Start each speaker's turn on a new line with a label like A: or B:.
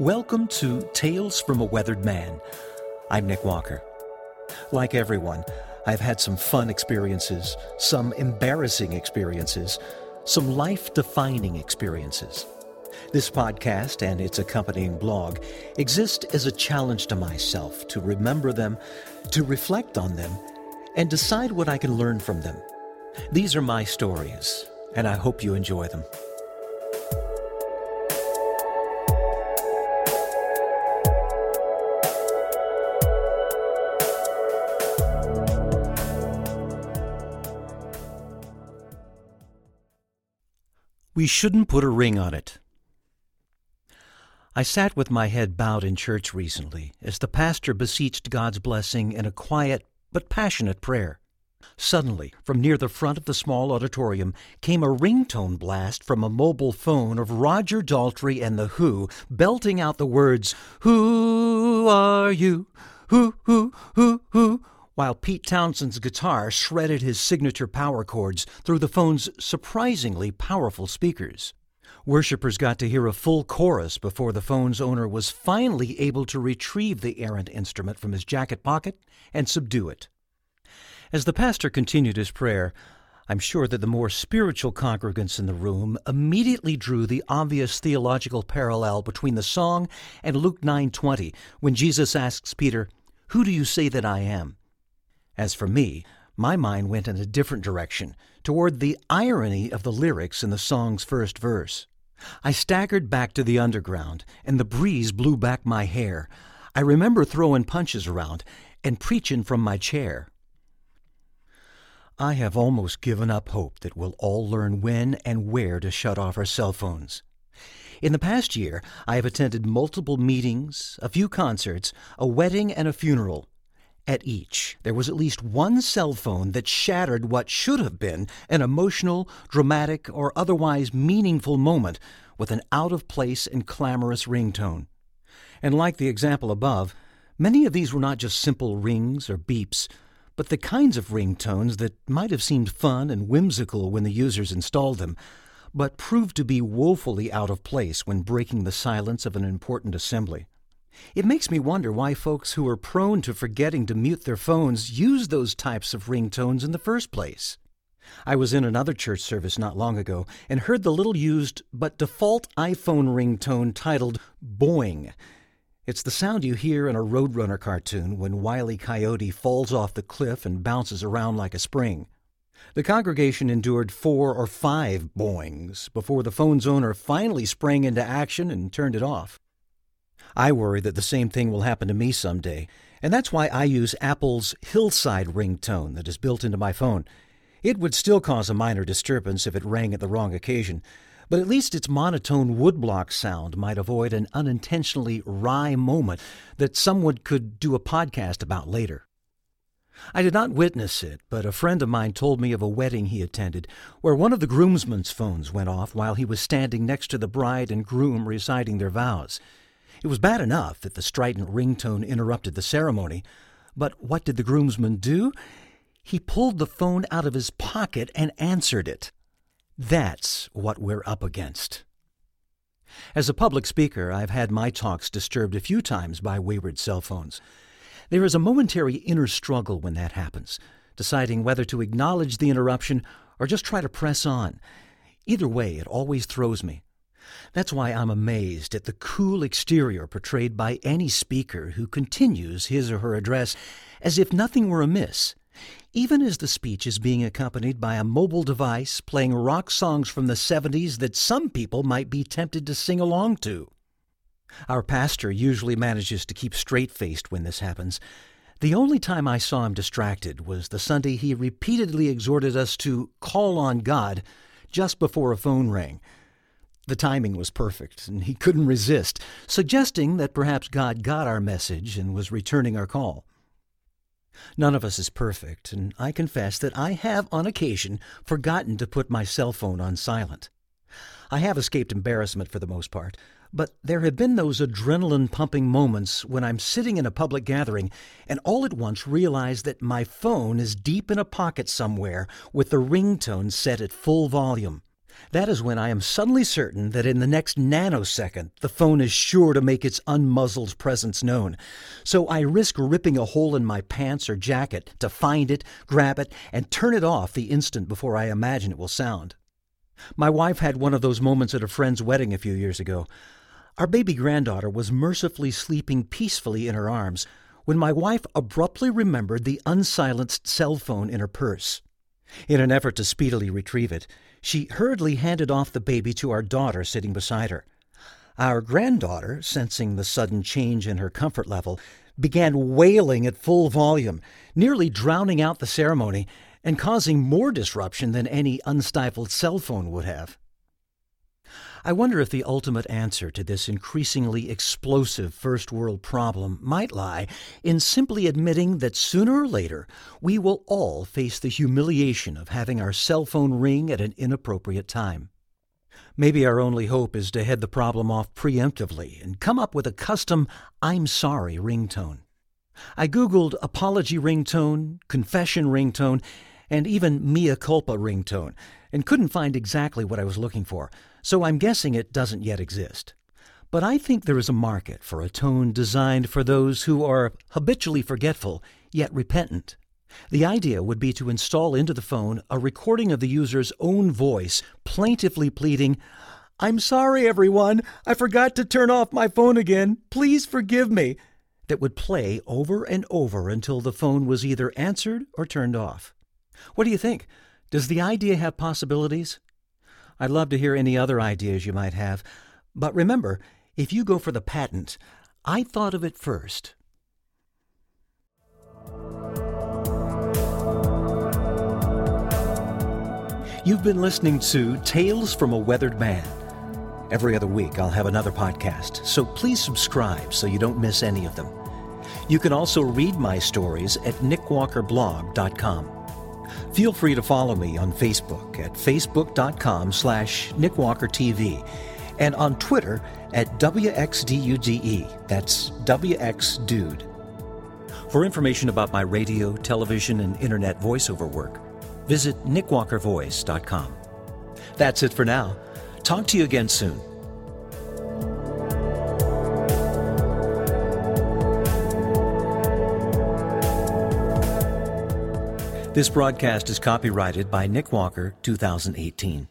A: Welcome to Tales from a Weathered Man. I'm Nick Walker. Like everyone, I've had some fun experiences, some embarrassing experiences, some life defining experiences. This podcast and its accompanying blog exist as a challenge to myself to remember them, to reflect on them, and decide what I can learn from them. These are my stories, and I hope you enjoy them. We shouldn't put a ring on it. I sat with my head bowed in church recently as the pastor beseeched God's blessing in a quiet but passionate prayer. Suddenly, from near the front of the small auditorium came a ringtone blast from a mobile phone of Roger Daltrey and the Who belting out the words, Who are you? Who, who, who, who? While Pete Townshend's guitar shredded his signature power chords through the phone's surprisingly powerful speakers. Worshippers got to hear a full chorus before the phone's owner was finally able to retrieve the errant instrument from his jacket pocket and subdue it. As the pastor continued his prayer, I'm sure that the more spiritual congregants in the room immediately drew the obvious theological parallel between the song and Luke 9:20 when Jesus asks Peter, "Who do you say that I am?" As for me, my mind went in a different direction, toward the irony of the lyrics in the song's first verse. I staggered back to the underground, and the breeze blew back my hair. I remember throwing punches around and preaching from my chair. I have almost given up hope that we'll all learn when and where to shut off our cell phones. In the past year, I have attended multiple meetings, a few concerts, a wedding, and a funeral. At each, there was at least one cell phone that shattered what should have been an emotional, dramatic, or otherwise meaningful moment with an out of place and clamorous ringtone. And like the example above, many of these were not just simple rings or beeps, but the kinds of ringtones that might have seemed fun and whimsical when the users installed them, but proved to be woefully out of place when breaking the silence of an important assembly. It makes me wonder why folks who are prone to forgetting to mute their phones use those types of ringtones in the first place. I was in another church service not long ago and heard the little used but default iPhone ringtone titled Boing. It's the sound you hear in a Roadrunner cartoon when Wile E. Coyote falls off the cliff and bounces around like a spring. The congregation endured four or five boings before the phone's owner finally sprang into action and turned it off. I worry that the same thing will happen to me someday, and that's why I use Apple's Hillside ringtone that is built into my phone. It would still cause a minor disturbance if it rang at the wrong occasion, but at least its monotone woodblock sound might avoid an unintentionally wry moment that someone could do a podcast about later. I did not witness it, but a friend of mine told me of a wedding he attended where one of the groomsmen's phones went off while he was standing next to the bride and groom reciting their vows. It was bad enough that the strident ringtone interrupted the ceremony, but what did the groomsman do? He pulled the phone out of his pocket and answered it. That's what we're up against. As a public speaker, I've had my talks disturbed a few times by wayward cell phones. There is a momentary inner struggle when that happens, deciding whether to acknowledge the interruption or just try to press on. Either way, it always throws me. That's why I'm amazed at the cool exterior portrayed by any speaker who continues his or her address as if nothing were amiss, even as the speech is being accompanied by a mobile device playing rock songs from the 70s that some people might be tempted to sing along to. Our pastor usually manages to keep straight faced when this happens. The only time I saw him distracted was the Sunday he repeatedly exhorted us to call on God just before a phone rang. The timing was perfect, and he couldn't resist, suggesting that perhaps God got our message and was returning our call. None of us is perfect, and I confess that I have on occasion forgotten to put my cell phone on silent. I have escaped embarrassment for the most part, but there have been those adrenaline pumping moments when I'm sitting in a public gathering and all at once realize that my phone is deep in a pocket somewhere with the ringtone set at full volume. That is when I am suddenly certain that in the next nanosecond the phone is sure to make its unmuzzled presence known. So I risk ripping a hole in my pants or jacket to find it, grab it, and turn it off the instant before I imagine it will sound. My wife had one of those moments at a friend's wedding a few years ago. Our baby granddaughter was mercifully sleeping peacefully in her arms when my wife abruptly remembered the unsilenced cell phone in her purse. In an effort to speedily retrieve it, she hurriedly handed off the baby to our daughter sitting beside her. Our granddaughter, sensing the sudden change in her comfort level, began wailing at full volume, nearly drowning out the ceremony and causing more disruption than any unstifled cell phone would have. I wonder if the ultimate answer to this increasingly explosive first world problem might lie in simply admitting that sooner or later we will all face the humiliation of having our cell phone ring at an inappropriate time. Maybe our only hope is to head the problem off preemptively and come up with a custom I'm sorry ringtone. I Googled apology ringtone, confession ringtone, and even mea culpa ringtone, and couldn't find exactly what I was looking for, so I'm guessing it doesn't yet exist. But I think there is a market for a tone designed for those who are habitually forgetful, yet repentant. The idea would be to install into the phone a recording of the user's own voice plaintively pleading, I'm sorry, everyone. I forgot to turn off my phone again. Please forgive me. That would play over and over until the phone was either answered or turned off. What do you think? Does the idea have possibilities? I'd love to hear any other ideas you might have. But remember, if you go for the patent, I thought of it first. You've been listening to Tales from a Weathered Man. Every other week, I'll have another podcast, so please subscribe so you don't miss any of them. You can also read my stories at nickwalkerblog.com. Feel free to follow me on Facebook at facebook.com slash nickwalkertv and on Twitter at WXDUDE. That's WXDude. For information about my radio, television, and internet voiceover work, visit nickwalkervoice.com. That's it for now. Talk to you again soon. This broadcast is copyrighted by Nick Walker 2018.